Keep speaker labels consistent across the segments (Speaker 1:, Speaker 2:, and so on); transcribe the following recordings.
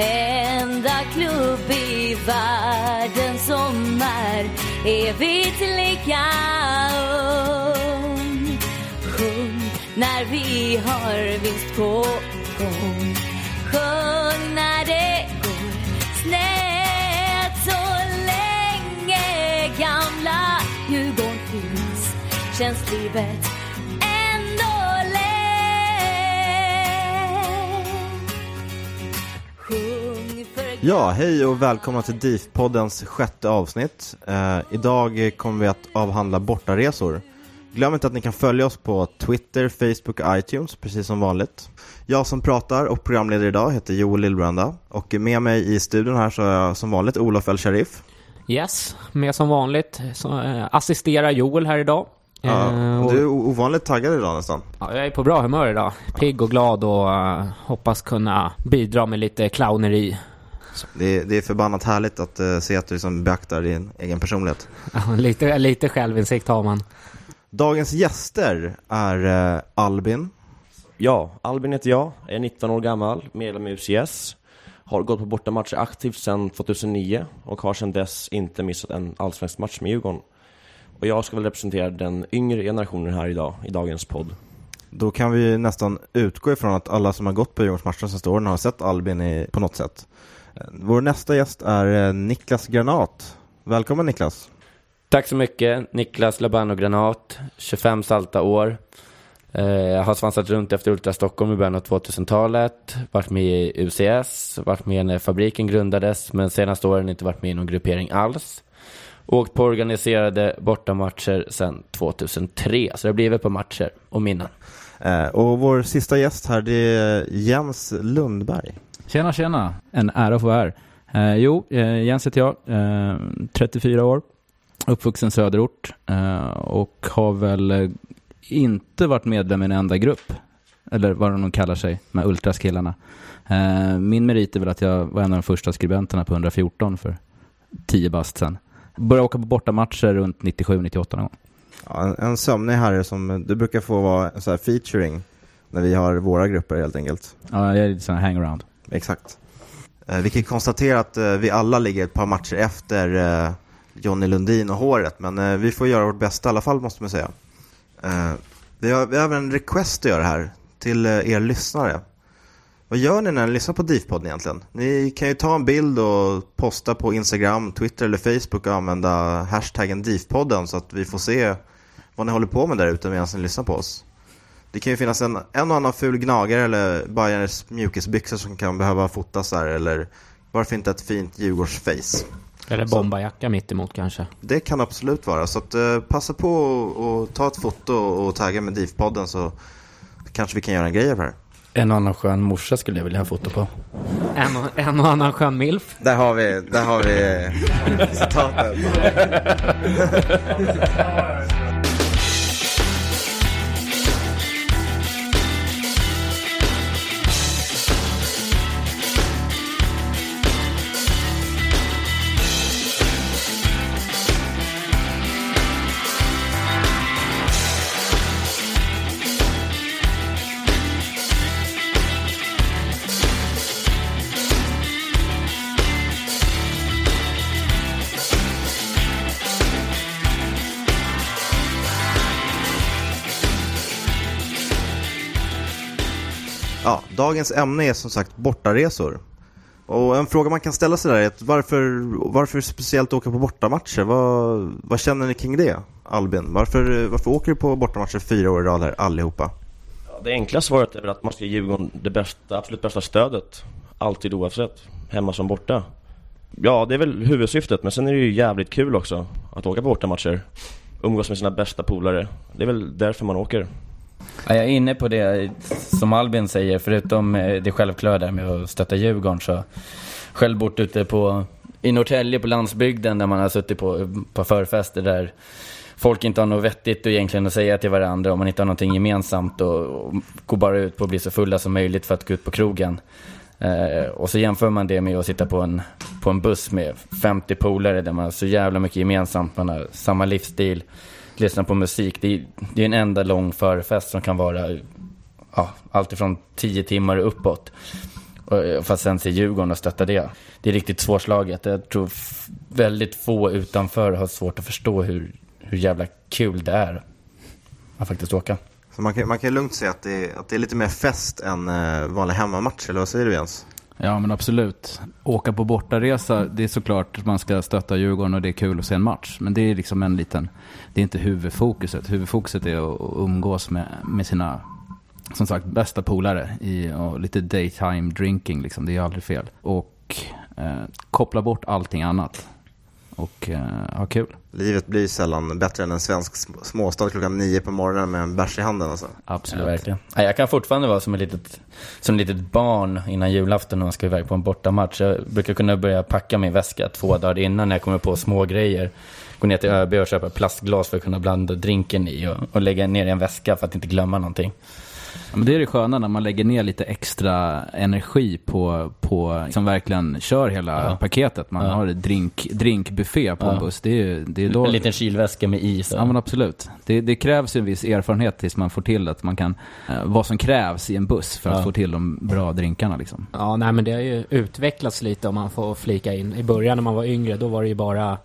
Speaker 1: Enda klubb i världen som är evigt lika ung. Sjung när vi har vinst på gång. Sjung när det går snett så länge gamla Djurgården finns. Känns livet
Speaker 2: Ja, hej och välkomna till DIF-poddens sjätte avsnitt. Eh, idag kommer vi att avhandla bortaresor. Glöm inte att ni kan följa oss på Twitter, Facebook och iTunes, precis som vanligt. Jag som pratar och programledare idag heter Joel Lillbranda och med mig i studion här så har jag som vanligt Olof El Sharif.
Speaker 3: Yes, med som vanligt så, eh, assisterar Joel här idag.
Speaker 2: Ja,
Speaker 3: Eh, och,
Speaker 2: du är ovanligt taggad idag nästan.
Speaker 3: ja, jag är på bra humör idag. Pigg och glad och eh, hoppas kunna bidra med lite clowneri.
Speaker 2: Det är, det är förbannat härligt att eh, se att du liksom beaktar din egen personlighet.
Speaker 3: Ja, lite, lite självinsikt har man.
Speaker 2: Dagens gäster är eh, Albin,
Speaker 4: Ja, Albin heter jag, är 19 år gammal, medlem i UCS. Har gått på bortamatcher aktivt sedan 2009 och har sedan dess inte missat en allsvensk match med Djurgården. Och jag ska väl representera den yngre generationen här idag, i dagens podd.
Speaker 2: Då kan vi nästan utgå ifrån att alla som har gått på Djurgårdsmatchen de senaste åren har sett Albin i, på något sätt. Vår nästa gäst är eh, Niklas Granat. Välkommen Niklas.
Speaker 5: Tack så mycket, Niklas Labano Granat, 25 salta år. Eh, Jag har svansat runt efter Ultra Stockholm i början av 2000-talet, varit med i UCS, varit med när fabriken grundades, men senaste åren inte varit med i någon gruppering alls. Åkt på organiserade bortamatcher sedan 2003, så det har blivit på matcher och minnen.
Speaker 2: Eh, Och vår sista gäst här det är Jens Lundberg.
Speaker 6: Tjena, tjena. En ära att få vara här. Eh, jo, eh, Jens heter jag, eh, 34 år, uppvuxen söderort eh, och har väl eh, inte varit medlem i en enda grupp, eller vad de kallar sig, med ultraskillarna. Eh, min merit är väl att jag var en av de första skribenterna på 114 för 10 bast sen. Började åka på bortamatcher runt 97-98 någon gång.
Speaker 2: Ja, en, en sömnig herre som du brukar få vara så featuring när vi har våra grupper helt enkelt.
Speaker 6: Ja, jag är lite sån här hangaround.
Speaker 2: Exakt. Eh, vi kan konstatera att eh, vi alla ligger ett par matcher efter eh, Johnny Lundin och håret, men eh, vi får göra vårt bästa i alla fall måste man säga. Eh, vi, har, vi har även en request att göra här till eh, er lyssnare. Vad gör ni när ni lyssnar på DIF-podden egentligen? Ni kan ju ta en bild och posta på Instagram, Twitter eller Facebook och använda hashtaggen DIF-podden så att vi får se vad ni håller på med där ute medan ni lyssnar på oss. Det kan ju finnas en, en och annan ful gnagare eller Bajers mjukisbyxor som kan behöva fotas där eller varför inte ett fint Djurgårdsface.
Speaker 3: Eller bombajacka mitt emot kanske.
Speaker 2: Det kan absolut vara. Så att, eh, passa på och, och ta ett foto och tagga med DIF-podden så kanske vi kan göra en grej av det här.
Speaker 5: En annan skön morsa skulle jag vilja ha foto på.
Speaker 3: En och, en och annan skön milf.
Speaker 2: Där har vi, där har vi citatet. dagens ämne är som sagt bortaresor. Och en fråga man kan ställa sig där är att varför, varför speciellt åka på bortamatcher? Vad, vad känner ni kring det, Albin? Varför, varför åker du på bortamatcher fyra år i rad här allihopa?
Speaker 4: Ja, det enkla svaret är väl att man ska ge Djurgården det bästa, absolut bästa stödet. Alltid oavsett, hemma som borta. Ja, det är väl huvudsyftet, men sen är det ju jävligt kul också att åka på bortamatcher. Umgås med sina bästa polare. Det är väl därför man åker.
Speaker 5: Ja, jag är inne på det som Albin säger, förutom eh, det självklara där med att stötta Djurgården så själv bort ute på i Norrtälje på landsbygden där man har suttit på, på förfester där folk inte har något vettigt och egentligen att säga till varandra Om man inte har någonting gemensamt och, och går bara ut på att bli så fulla som möjligt för att gå ut på krogen. Eh, och så jämför man det med att sitta på en, på en buss med 50 polare där man har så jävla mycket gemensamt, man har samma livsstil, Lyssna på musik. Det är, det är en enda lång förfest som kan vara ja, alltifrån tio timmar och uppåt. För att sen se Djurgården och stötta det. Det är riktigt svårslaget. Jag tror väldigt få utanför har svårt att förstå hur, hur jävla kul det är att faktiskt åka.
Speaker 2: Så man kan, man kan lugnt säga att det, är, att det är lite mer fest än eh, vanlig hemmamatch, eller vad säger du Jens?
Speaker 6: Ja men absolut. Åka på bortaresa, det är såklart att man ska stötta Djurgården och det är kul att se en match. Men det är liksom en liten, det är inte huvudfokuset. Huvudfokuset är att umgås med, med sina, som sagt, bästa polare i och lite daytime drinking liksom. Det är aldrig fel. Och eh, koppla bort allting annat. Och eh, ha kul.
Speaker 2: Livet blir sällan bättre än en svensk sm- småstad klockan nio på morgonen med en bärs i handen alltså.
Speaker 6: Absolut.
Speaker 5: Ja, verkligen. Ja, jag kan fortfarande vara som ett litet, som ett litet barn innan julafton när man ska iväg på en bortamatch. Jag brukar kunna börja packa min väska två dagar innan när jag kommer på små grejer. Gå ner till ÖB och köpa plastglas för att kunna blanda drinken i och, och lägga ner i en väska för att inte glömma någonting.
Speaker 6: Ja, men det är det sköna när man lägger ner lite extra energi på, på som verkligen kör hela
Speaker 5: Ja.
Speaker 6: paketet. Man
Speaker 5: Ja.
Speaker 6: har drink, drinkbuffé på en buss. Det är, ju- det är då...
Speaker 5: En liten kylväska med is.
Speaker 6: Ja men absolut. Det, det krävs ju en viss erfarenhet tills man får till att man kan, eh, vad som krävs i en buss för att
Speaker 5: Ja.
Speaker 6: få till de bra drinkarna liksom.
Speaker 3: Ja, nej men det har ju utvecklats lite om man får flika in. I början när man var yngre, då var det ju bara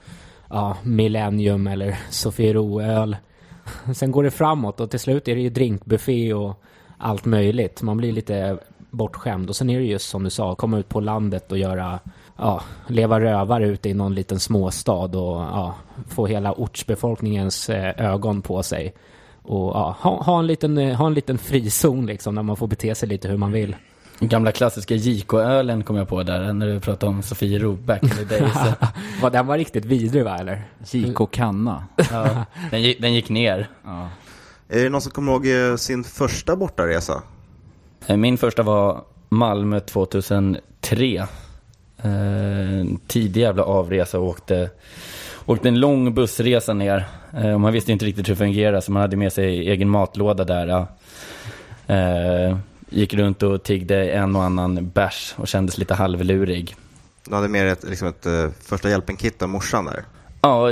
Speaker 3: ja, Millennium eller Sofiero-öl. Sen går det framåt och till slut är det ju drinkbuffé och allt möjligt. Man blir lite bortskämd. Och sen är det just som du sa, komma ut på landet och göra, ja, leva rövare ute i någon liten småstad och ja, få hela ortsbefolkningens eh, ögon på sig. Och ja, ha, ha, en liten, eh, ha en liten frizon liksom, där man får bete sig lite hur man vill.
Speaker 5: Gamla klassiska JK-ölen kom jag på där när du pratade om Sofiero back in the days.
Speaker 3: Den var riktigt vidrig va, eller?
Speaker 6: JK Kanna.
Speaker 5: ja, den, gick, den gick ner.
Speaker 6: Ja.
Speaker 2: Är det någon som kommer ihåg eh, sin första bortaresa?
Speaker 5: Eh, Min första var Malmö 2003. Eh, En tidig jävla avresa och åkte, åkte en lång bussresa ner. Eh, och man visste inte riktigt hur det fungerade så man hade med sig egen matlåda där. Eh, gick runt och tiggde en och annan bärs och kändes lite halvlurig.
Speaker 2: Du hade med dig ett, liksom ett eh, första hjälpen-kit av morsan där.
Speaker 5: Ja,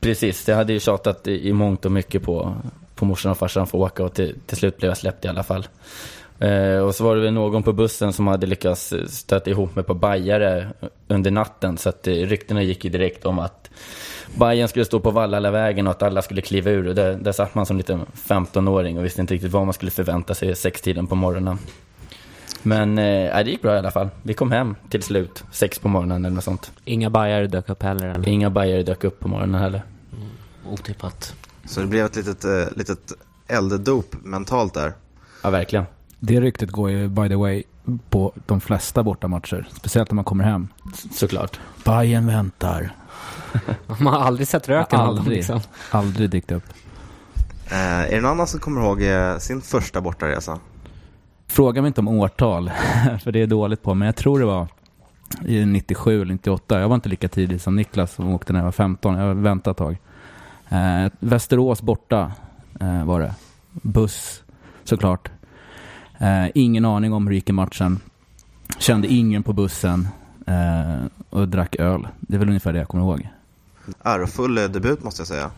Speaker 5: precis. Jag hade ju tjatat i, i mångt och mycket på, på morsan och farsan för att åka och till, till slut blev jag släppt i alla fall. Eh, och så var det väl någon på bussen som hade lyckats stöta ihop mig på bajare under natten. Så att eh, ryktena gick ju direkt om att Bajen skulle stå på Vallalavägen och att alla skulle kliva ur. Och där, där satt man som liten 15-åring och visste inte riktigt vad man skulle förvänta sig sextiden på morgonen. Men eh, det gick bra i alla fall. Vi kom hem till slut, sex på morgonen eller något sånt.
Speaker 3: Inga bajare dök upp heller eller?
Speaker 5: Inga bajare dök upp på morgonen heller.
Speaker 3: Otippat.
Speaker 2: Så det blev ett litet, eh, litet elddop mentalt där.
Speaker 5: Ja, verkligen.
Speaker 6: Det ryktet går ju by the way på de flesta bortamatcher. Speciellt när man kommer hem.
Speaker 5: Såklart.
Speaker 6: Bayern väntar.
Speaker 3: Man har aldrig sett röken av dem
Speaker 6: Aldrig.
Speaker 3: liksom.
Speaker 6: Aldrig dykt upp.
Speaker 2: Eh, är det någon annan som kommer ihåg eh, sin första bortaresa?
Speaker 6: Fråga mig inte om årtal, för det är dåligt på, men jag tror det var i 97 eller 98. Jag var inte lika tidig som Niklas som åkte när jag var 15. Jag väntade ett tag. Eh, Västerås borta eh, var det. Buss, såklart. Eh, ingen aning om hur det gick i matchen. Kände ingen på bussen eh, och drack öl. Det är väl ungefär det jag kommer ihåg.
Speaker 2: Ärofull eh, debut måste jag säga.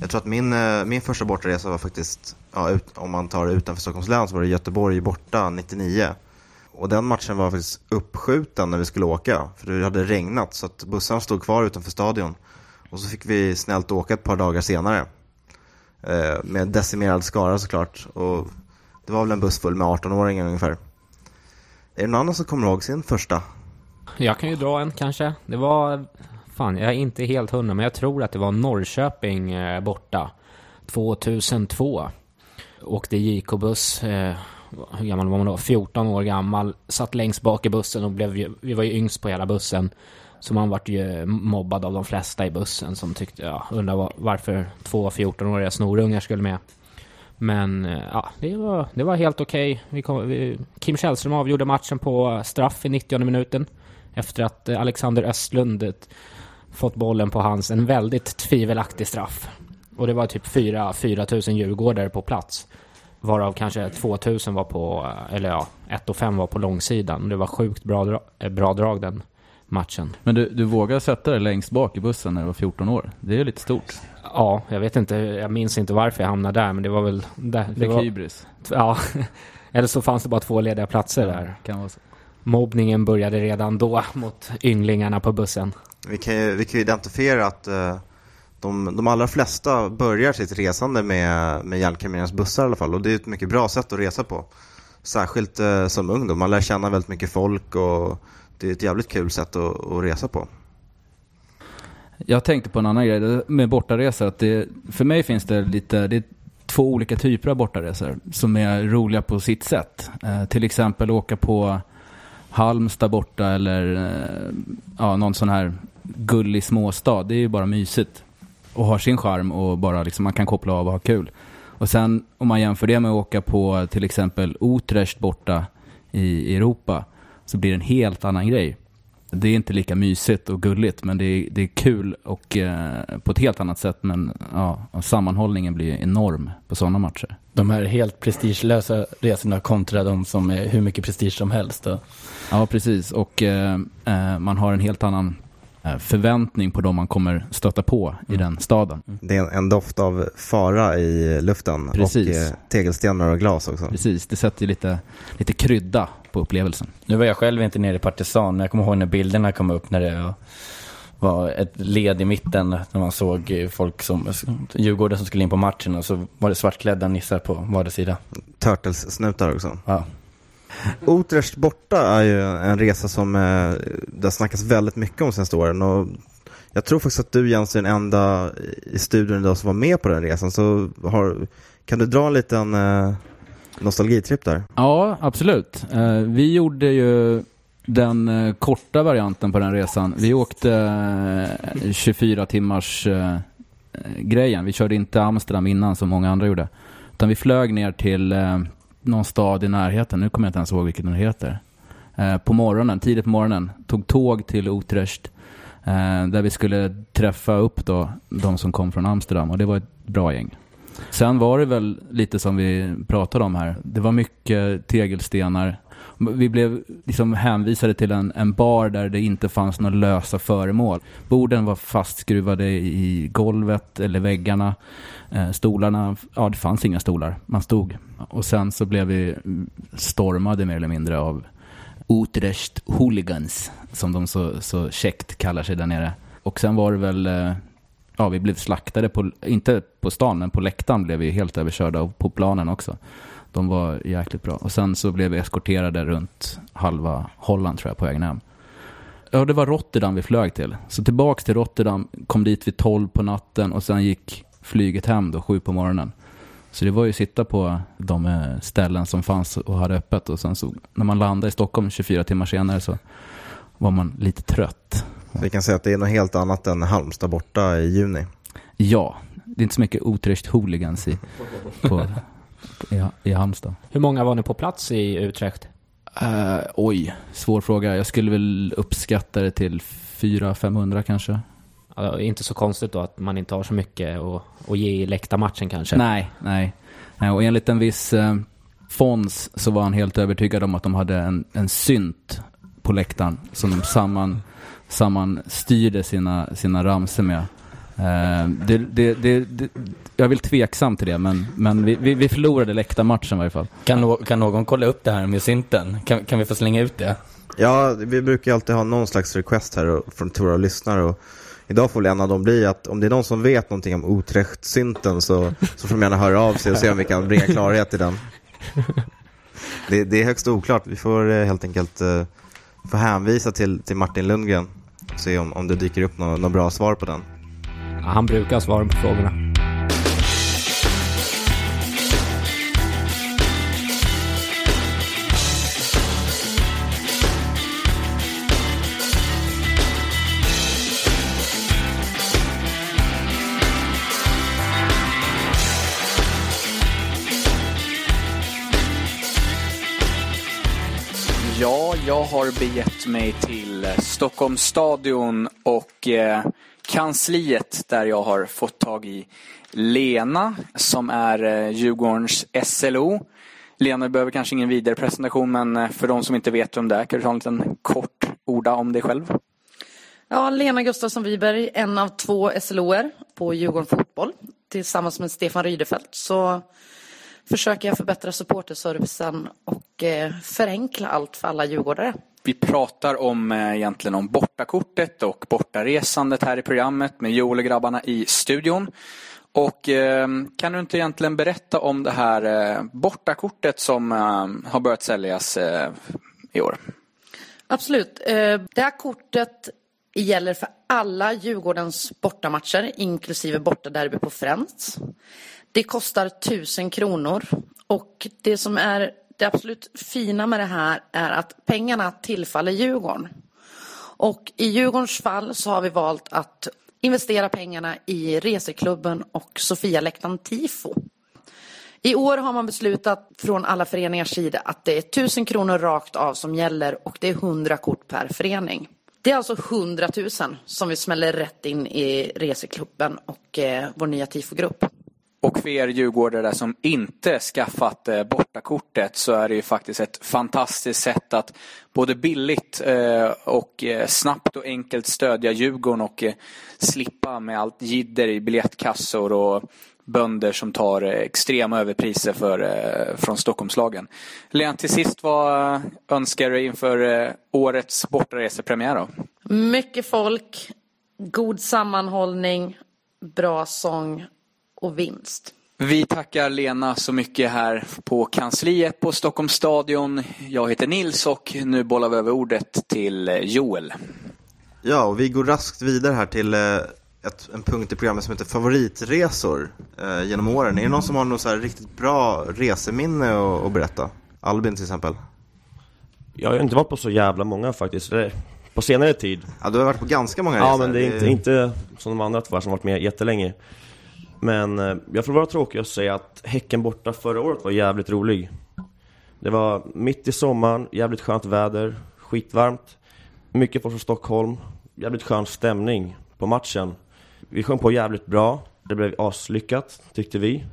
Speaker 2: Jag tror att min, eh, min första bortaresa var faktiskt, ja, ut, om man tar det utanför Stockholms län så var det Göteborg borta 99. Och den matchen var faktiskt uppskjuten när vi skulle åka, för det hade regnat så att bussarna stod kvar utanför stadion. Och så fick vi snällt åka ett par dagar senare. Eh, med decimerad skara såklart. Och det var väl en buss full med 18-åringar ungefär. Är det någon annan som kommer ihåg sin första?
Speaker 3: Jag kan ju dra en kanske. Det var, fan jag är inte helt hundra, men jag tror att det var Norrköping eh, borta. 2002. Åkte JK-buss, eh, hur gammal var man då? 14 år gammal. Satt längst bak i bussen och blev ju, vi var ju yngst på hela bussen. Så man vart ju mobbad av de flesta i bussen som tyckte, ja, undrar varför två 14-åriga snorungar skulle med. Men eh, ja, det var, det var helt okej. Vi kom, vi, Kim Källström avgjorde matchen på straff i 90 minuten. Efter att Alexander Östlund fått bollen på hans, en väldigt tvivelaktig straff. Och det var typ 4, 4 000 djurgårdare på plats. Varav kanske 2 000 var på, eh, eller ja, 1 och 5 var på långsidan. Det var sjukt bra, dra- eh, bra drag den matchen.
Speaker 6: Men du, du vågar sätta dig längst bak i bussen när du var 14 år. Det är ju lite stort.
Speaker 3: Ja, jag vet inte, jag minns inte varför jag hamnade där, men det var väl... Där,
Speaker 6: Det
Speaker 3: var,
Speaker 6: hybris.
Speaker 3: ja, eller så fanns det bara två lediga platser där.
Speaker 6: Kan vara så.
Speaker 3: Mobbningen började redan då mot ynglingarna på bussen.
Speaker 2: Vi kan ju, vi kan ju identifiera att eh, de, de allra flesta börjar sitt resande med, med Hjälpkamrernas bussar i alla fall och det är ett mycket bra sätt att resa på. Särskilt eh, som ung då, man lär känna väldigt mycket folk och det är ett jävligt kul sätt att, att resa på.
Speaker 6: Jag tänkte på en annan grej med bortaresor. Att det, för mig finns det lite, det är två olika typer av bortaresor som är roliga på sitt sätt. Eh, till exempel åka på Halmstad borta eller eh, ja, någon sån här gullig småstad. Det är ju bara mysigt och har sin charm och bara liksom man kan koppla av och ha kul. Och sen om man jämför det med att åka på till exempel Utrecht borta i Europa så blir det en helt annan grej. Det är inte lika mysigt och gulligt men det är, det är kul och eh, på ett helt annat sätt men ja, sammanhållningen blir enorm på sådana matcher.
Speaker 7: De här helt prestigelösa resorna kontra de som är hur mycket prestige som helst. Då.
Speaker 6: Ja, precis. Och eh, eh, man har en helt annan förväntning på de man kommer stöta på i den staden.
Speaker 2: Det är en, en doft av fara i luften
Speaker 6: Precis.
Speaker 2: och eh, tegelstenar och glas också.
Speaker 6: Precis, det sätter lite, lite krydda på upplevelsen.
Speaker 7: Nu var jag själv inte nere i Partisan, men jag kommer ihåg när bilderna kom upp när det var ett led i mitten när man såg eh, folk som, Djurgården som skulle in på matchen och så var det svartklädda nissar på vardera sida.
Speaker 2: Turtles-snutar också.
Speaker 7: Ja.
Speaker 2: Utrecht borta är ju en resa som eh, det har snackats väldigt mycket om senaste åren. Och jag tror faktiskt att du Jens är den enda i studion idag som var med på den resan. Så har, kan du dra en liten eh, nostalgitripp där?
Speaker 6: Ja, absolut. Eh, vi gjorde ju den eh, korta varianten på den resan. Vi åkte eh, 24 timmars eh, grejen. Vi körde inte Amsterdam innan som många andra gjorde. Utan vi flög ner till eh, någon stad i närheten. Nu kommer jag inte ens ihåg vilken den heter. Eh, på morgonen, tidigt på morgonen. Tog tåg till Utrecht. Eh, där vi skulle träffa upp då de som kom från Amsterdam. Och det var ett bra gäng. Sen var det väl lite som vi pratade om här. Det var mycket tegelstenar. Vi blev liksom hänvisade till en, en bar där det inte fanns några lösa föremål. Borden var fastskruvade i golvet eller väggarna. Eh, stolarna, ja det fanns inga stolar. Man stod. Och sen så blev vi stormade mer eller mindre av Utrecht hooligans som de så, så käckt kallar sig där nere. Och sen var det väl eh, ja, vi blev slaktade på, inte på stan, men på läktaren blev vi helt överkörda och på planen också. De var jäkligt bra. Och sen så blev vi eskorterade runt halva Holland tror jag på vägen hem. Ja, det var Rotterdam vi flög till. Så tillbaks till Rotterdam, kom dit vid 12 på natten och sen gick flyget hem då, 7 på morgonen. Så det var ju sitta på de eh, ställen som fanns och hade öppet och sen så när man landade i Stockholm 24 timmar senare så var man lite trött.
Speaker 2: Vi kan säga att det är något helt annat än Halmstad borta i juni.
Speaker 6: Ja, det är inte så mycket Utrecht hooligans i, på, i, i Halmstad.
Speaker 3: Hur många var ni på plats i Utrecht?
Speaker 6: Eh, oj, svår fråga. Jag skulle väl uppskatta det till 400-500 kanske.
Speaker 3: Ja, inte så konstigt då att man inte har så mycket att, att ge i läktarmatchen kanske.
Speaker 6: Nej, nej. nej. Och enligt en viss eh, Fons så var han helt övertygad om att de hade en, en synt på läktaren som de samman, sammanstyrde sina, sina ramser med. Eh, det, det, det, det, jag är väl tveksam till det, men, men vi, vi, vi förlorade läktarmatchen i varje fall.
Speaker 7: Kan, no kan någon kolla upp det här med synten? Kan, kan vi få slänga ut det?
Speaker 2: Ja, vi brukar ju alltid ha någon slags request här och- från våra lyssnare. Och idag får väl en av dem bli att om det är någon som vet någonting om Utrecht-synten så, så får de gärna höra av sig och se om vi kan bringa klarhet i den. Det, det är högst oklart. Vi får eh, helt enkelt eh, få hänvisa till, till Martin Lundgren och se om, om det dyker upp något, något bra svar på den.
Speaker 3: Ja, han brukar svara på frågorna.
Speaker 8: Ja, jag har begett mig till Stockholms stadion och eh, kansliet där jag har fått tag i Lena som är eh, Djurgårdens SLO. Lena behöver kanske ingen vidare presentation men eh, för de som inte vet vem det är kan du ta en liten kort orda om dig själv?
Speaker 9: Ja, Lena Gustafsson Wiberg, en av två SLOer på Djurgården Fotboll. Tillsammans med Stefan Rydefelt så försöker jag förbättra supporterservicen och eh, förenkla allt för alla djurgårdare.
Speaker 8: Vi pratar om eh, egentligen om bortakortet och bortaresandet här i programmet med Joel och grabbarna i studion. Och eh, kan du inte egentligen berätta om det här eh, bortakortet som eh, har börjat säljas eh, i år?
Speaker 9: Absolut. Eh, det här kortet gäller för alla Djurgårdens bortamatcher, inklusive bortaderby på Friends. Det kostar 1000 kronor och det som är det absolut fina med det här är att pengarna tillfaller Djurgården. Och i Djurgårdens fall så har vi valt att investera pengarna i Reseklubben och Sofialäktaren Tifo. I år har man beslutat från alla föreningars sida att det är 1000 kronor rakt av som gäller och det är 100 kort per förening. Det är alltså 100 000 som vi smäller rätt in i Reseklubben och eh, vår nya tifogrupp.
Speaker 8: Och för er djurgårdare som inte skaffat eh, bortakortet så är det ju faktiskt ett fantastiskt sätt att både billigt eh, och eh, snabbt och enkelt stödja Djurgården och slippa med allt jidder i biljettkassor och bönder som tar extrema överpriser för, från Stockholmslagen. Lena, till sist vad önskar du inför årets bortaresepremiär då?
Speaker 9: Mycket folk, god sammanhållning, bra sång och vinst.
Speaker 8: Vi tackar Lena så mycket här på kansliet på Stockholms stadion. Jag heter Nils och nu bollar vi över ordet till eh, Joel.
Speaker 2: Ja, och vi går raskt vidare här till eh, ett, en punkt i programmet som heter favoritresor eh, genom åren. Är det någon som har något så här riktigt bra reseminne att, att berätta? Albin till exempel.
Speaker 4: Jag har inte varit på så jävla många faktiskt. På senare tid.
Speaker 2: Ja, du har varit på ganska många
Speaker 4: Ja,
Speaker 2: resor.
Speaker 4: men det är inte, inte som de andra två som varit med jättelänge. Men eh, jag får vara tråkig och säga att Häcken borta förra året var jävligt rolig. Det var mitt i sommaren, jävligt skönt väder, skitvarmt. Mycket folk från Stockholm, jävligt skön stämning på matchen. Vi sjöng på jävligt bra, det blev aslyckat tyckte vi.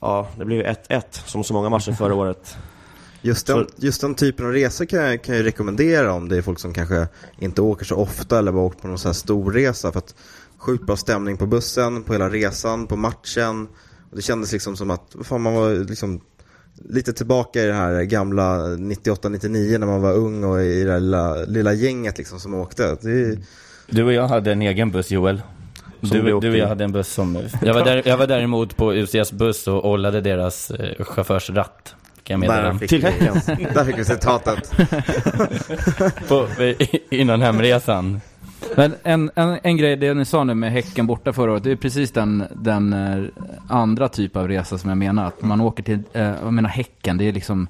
Speaker 4: Ja, det blev 1-1 som så många matcher förra året.
Speaker 2: Just den, just den typen av resor kan jag, kan jag rekommendera om det är folk som kanske inte åker så ofta eller bara åkt på någon sån här stor resa för att sjukt bra stämning på bussen, på hela resan, på matchen. Och det kändes liksom som att fan, man var liksom lite tillbaka i det här gamla 98-99 när man var ung och i det här lilla, lilla gänget liksom som åkte. Det,
Speaker 7: Du och jag hade en egen buss Joel. Du, du och jag hade en buss som... Jag var, där, jag var däremot på UCS buss och ollade deras eh, chaufförsratt. Kan jag.
Speaker 2: Där fick vi- där fick vi citatet.
Speaker 7: på, innan hemresan.
Speaker 6: Men en, en, en grej, det ni sa nu med Häcken borta förra året, det är precis den, den eh, andra typ av resa som jag menar. Att man åker till, eh, jag menar Häcken, det är liksom,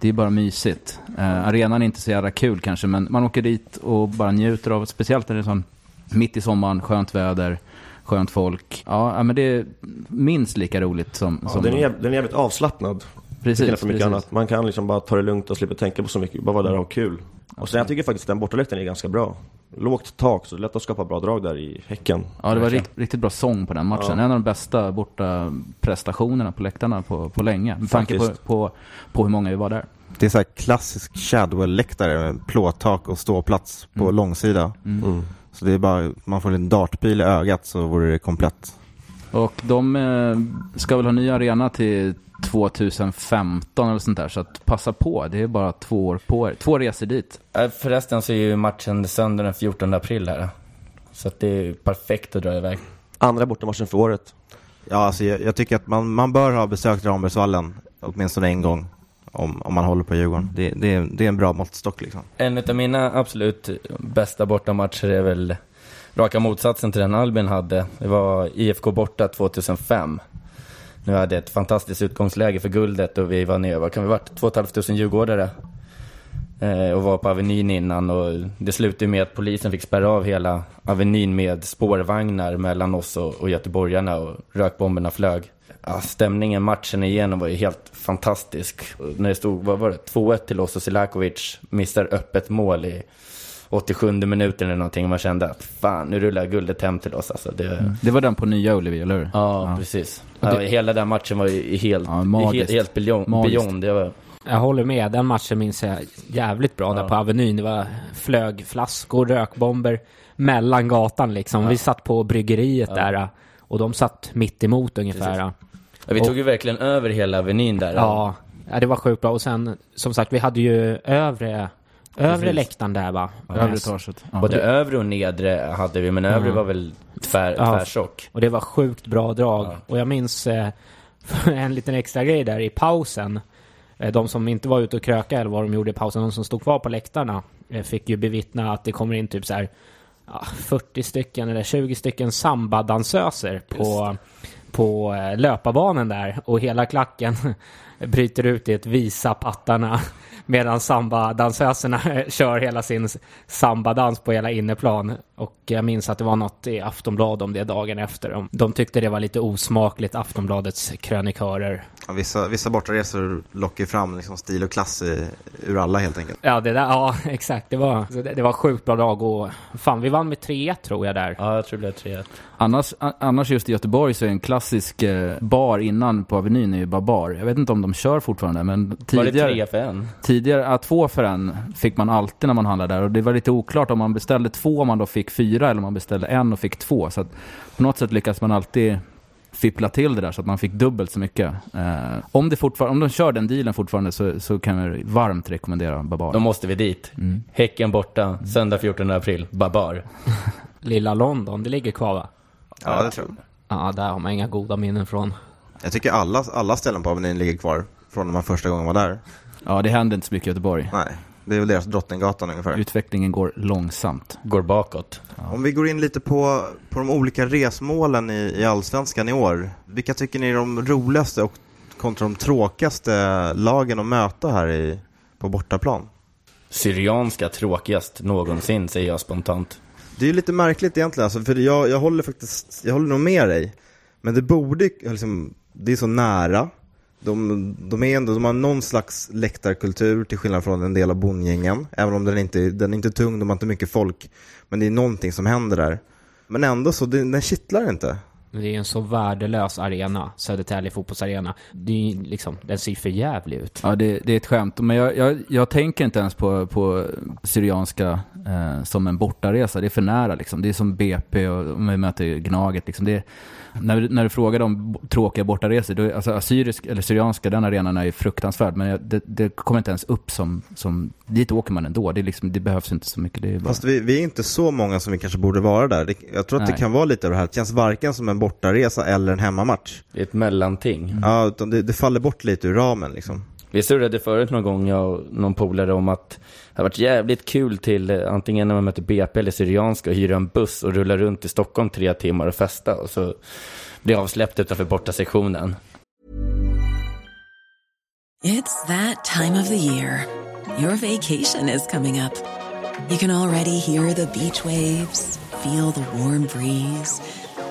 Speaker 6: det är bara mysigt. Eh, arenan är inte så jävla kul kanske, men man åker dit och bara njuter av, speciellt när det är sån Mitt i sommaren, skönt väder, skönt folk. Ja, men det är minst lika roligt som...
Speaker 4: Ja,
Speaker 6: som
Speaker 4: den, är, den är jävligt avslappnad.
Speaker 6: Precis,
Speaker 4: från mycket
Speaker 6: precis.
Speaker 4: annat. Man kan liksom bara ta det lugnt och slippa tänka på så mycket, bara vara där och ha kul. Och sen jag tycker faktiskt att den bortaläktaren är ganska bra. Lågt tak, så det är lätt att skapa bra drag där i Häcken.
Speaker 6: Ja, det var rikt, riktigt bra sång på den matchen.
Speaker 4: Ja.
Speaker 6: En av de bästa borta prestationerna på läktarna på, på länge. Med tanke på, på, på hur många vi var där.
Speaker 2: Det är så här klassisk Shadwell-läktare med plåttak och ståplats på
Speaker 6: Mm.
Speaker 2: långsida.
Speaker 4: Mm.
Speaker 2: Så det är bara, man får en dartpil i ögat så vore det komplett.
Speaker 6: Och de eh, ska väl ha ny arena till 2015 eller sånt där. Så att passa på. Det är bara två år på er. Två resor dit.
Speaker 5: Förresten så är ju matchen söndag den 14 april här. Så att det är perfekt att dra iväg.
Speaker 4: Andra bortamatchen för året.
Speaker 2: Ja, alltså jag, jag tycker att man, man bör ha besökt Rambergsvallen åtminstone en gång om, om man håller på Djurgården. Det, det, är, det är en bra måttstock liksom.
Speaker 5: En av mina absolut bästa bortamatcher är väl raka motsatsen till den Albin hade. Det var IFK borta 2005. Nu hade jag ett fantastiskt utgångsläge för guldet och vi var nere, vad kan vi varit, 2 500 djurgårdare. Eh, och var på Avenyn innan och det slutade ju med att polisen fick spärra av hela Avenyn med spårvagnar mellan oss och, och göteborgarna och rökbomberna flög. Ja, stämningen matchen igenom var ju helt fantastisk. Och när det stod, vad var det, 2-1 till oss och Silakovic missar öppet mål i 87 minuten eller någonting. Och man kände att fan, nu rullar guldet hem till oss. Alltså, det,
Speaker 6: Det var den på nya Ullevi, eller hur?
Speaker 5: Ja, precis.
Speaker 6: Och det-
Speaker 5: Ja, hela den matchen var ju helt,
Speaker 6: Ja,
Speaker 5: helt, helt beyond. Beyond. Det var,
Speaker 3: Jag håller med, den matchen minns jag jävligt bra där på Avenyn. Det var flög flaskor, rökbomber mellan gatan liksom. Vi satt på bryggeriet där och de satt mitt emot ungefär.
Speaker 5: ja, vi
Speaker 3: Och-
Speaker 5: tog ju verkligen över hela Avenyn där.
Speaker 3: Ja, ja, det var sjukt bra. Och sen, som sagt, vi hade ju övre, övre
Speaker 5: Precis.
Speaker 3: läktaren där va?
Speaker 6: Övre etaget. Ja.
Speaker 5: Både övre och nedre hade vi, men övre
Speaker 3: Ja.
Speaker 5: var väl tvär,
Speaker 3: Ja.
Speaker 5: tvärtjock.
Speaker 3: Och det var sjukt bra drag.
Speaker 5: Ja.
Speaker 3: Och jag minns eh, en liten extra grej där i pausen. Eh, de som inte var ute och kröka eller vad de gjorde i pausen, de som stod kvar på läktarna, eh, fick ju bevittna att det kommer in typ så här ja, 40 stycken eller 20 stycken sambadansöser på, på eh, löparbanan där. Och hela klacken bryter ut i ett visa pattarna medan sambadansöserna kör hela sin sambadans på hela inneplan. Och jag minns att det var något i Aftonbladet om det dagen efter. De, de tyckte det var lite osmakligt, Aftonbladets krönikörer.
Speaker 2: Ja, vissa, vissa bortaresor lockar ju fram liksom stil och klass i, ur alla helt enkelt.
Speaker 3: Ja, det där, ja exakt. Det var, det, det var sjukt bra dag och fan, vi vann med 3-1 tror jag där.
Speaker 5: Ja, jag tror det blev 3-1.
Speaker 6: Annars, annars just i Göteborg så är en klassisk eh, bar innan på Avenyn är ju bara bar. Jag vet inte om de kör fortfarande men
Speaker 5: Var det
Speaker 6: tidigare...
Speaker 5: tre för en?
Speaker 6: Tidigare, ja, två för en fick man alltid när man handlade där och det var lite oklart om man beställde två om man då fick fyra eller om man beställde en och fick två. Så att på något sätt lyckas man alltid fippla till det där så att man fick dubbelt så mycket. Eh, om, det fortfarande, om de kör den dealen fortfarande så, så kan jag varmt rekommendera Babar.
Speaker 5: Då måste vi dit.
Speaker 6: Mm.
Speaker 5: Häcken borta, söndag 14 april, Babar.
Speaker 3: Lilla London, det ligger kvar va?
Speaker 2: Ja, det tror jag.
Speaker 3: Ja, där har man inga goda minnen från.
Speaker 2: Jag tycker alla, alla ställen på Avenyn ligger kvar från när man första gången var där.
Speaker 6: Ja, det händer inte så mycket i Göteborg.
Speaker 2: Nej, det är väl deras Drottninggatan ungefär.
Speaker 6: Utvecklingen går långsamt.
Speaker 5: Går bakåt.
Speaker 2: Om vi går in lite på, på de olika resmålen i, i Allsvenskan i år. Vilka tycker ni är de roligaste och kontra de tråkigaste lagen att möta här i, på bortaplan?
Speaker 5: Syrianska tråkigast någonsin, säger jag spontant.
Speaker 2: Det är ju lite märkligt egentligen, alltså, för jag, jag håller faktiskt, jag håller nog med dig. Men det borde liksom, det är så nära. De, de, är ändå, de har någon slags läktarkultur till skillnad från en del av bondgängen. Även om den inte, den är inte tung, de har inte mycket folk. Men det är någonting som händer där. Men ändå så, den, den kittlar inte.
Speaker 3: Det är en så värdelös arena, Södertälje fotbollsarena. Det är liksom, den ser för jävlig ut.
Speaker 6: Ja, det, det är ett skämt. Men jag, jag, jag tänker inte ens på, på Syrianska eh, som en bortaresa. Det är för nära liksom. Det är som BP och om vi möter Gnaget. Liksom. Det är, när, när du frågar om tråkiga bortaresor, då, är- alltså assyrisk eller Syrianska, den arenan är ju fruktansvärd. Men jag, det, det kommer inte ens upp som, som, dit åker man ändå. Det, liksom, det behövs inte så mycket. Det är bara,
Speaker 2: Fast vi, vi är inte så många som vi kanske borde vara där. Det, jag tror att det
Speaker 6: Nej.
Speaker 2: kan vara lite av det här. Det känns varken som en bortaresa eller en hemmamatch.
Speaker 5: Det är ett mellanting.
Speaker 2: Ja, utan det, det faller bort lite ur ramen liksom.
Speaker 5: Vi surrade förut någon gång, jag och någon polare, om att det hade varit jävligt kul till eh, antingen när man möter BP eller Syrianska och hyra en buss och rulla runt i Stockholm tre timmar och festa och så bli avsläppt utanför borta sektionen.
Speaker 10: It's that time of the year. Your vacation is coming up. You can already hear the beach waves, feel the warm breeze,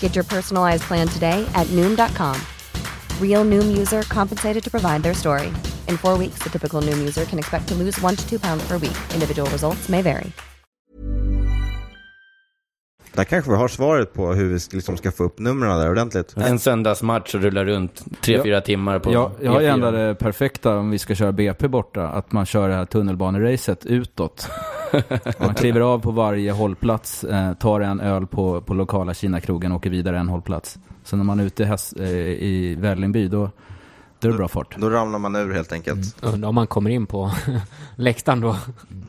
Speaker 11: Get your personalized plan today at Noom.com. Real Noom user compensated to provide their story. In four weeks, the typical Noom user can expect to lose one to two pounds per week. Individual results may vary.
Speaker 2: Där kanske vi har svaret på hur vi liksom ska få upp numren där ordentligt.
Speaker 5: En söndagsmatch och rulla runt tre,
Speaker 6: Ja.
Speaker 5: fyra timmar på
Speaker 6: Jag, jag har
Speaker 5: E4.
Speaker 6: ändå det perfekta om vi ska köra BP borta, att man kör det här tunnelbaneracet utåt. Man kliver av på varje hållplats, eh, tar en öl på, på lokala Kina-krogen och åker vidare en hållplats. Sen när man är ute i, häst, eh, i Vällingby, då, då är det bra fart.
Speaker 2: Då ramlar man ur helt enkelt.
Speaker 3: Undrar om man kommer in på läktaren då.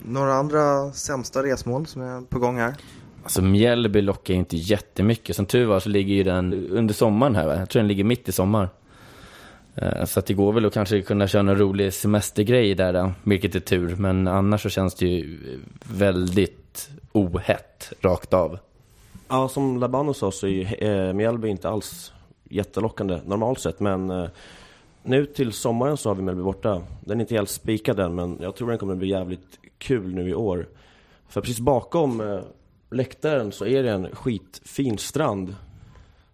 Speaker 2: Några andra sämsta resmål som är på gång här?
Speaker 5: Alltså Mjällby lockar inte jättemycket. Som tur var så ligger ju den under sommaren här. Va? Jag tror den ligger mitt i sommar. Eh, så att det går väl att kanske kunna köra en rolig semestergrej där, då, vilket är tur. Men annars så känns det ju väldigt ohett rakt av.
Speaker 4: Ja, som Labano sa så är ju eh, Mjällby inte alls jättelockande normalt sett, men eh, nu till sommaren så har vi Mjällby borta. Den är inte helt spikad än, men jag tror den kommer bli jävligt kul nu i år. För precis bakom läktaren så är det en skitfin strand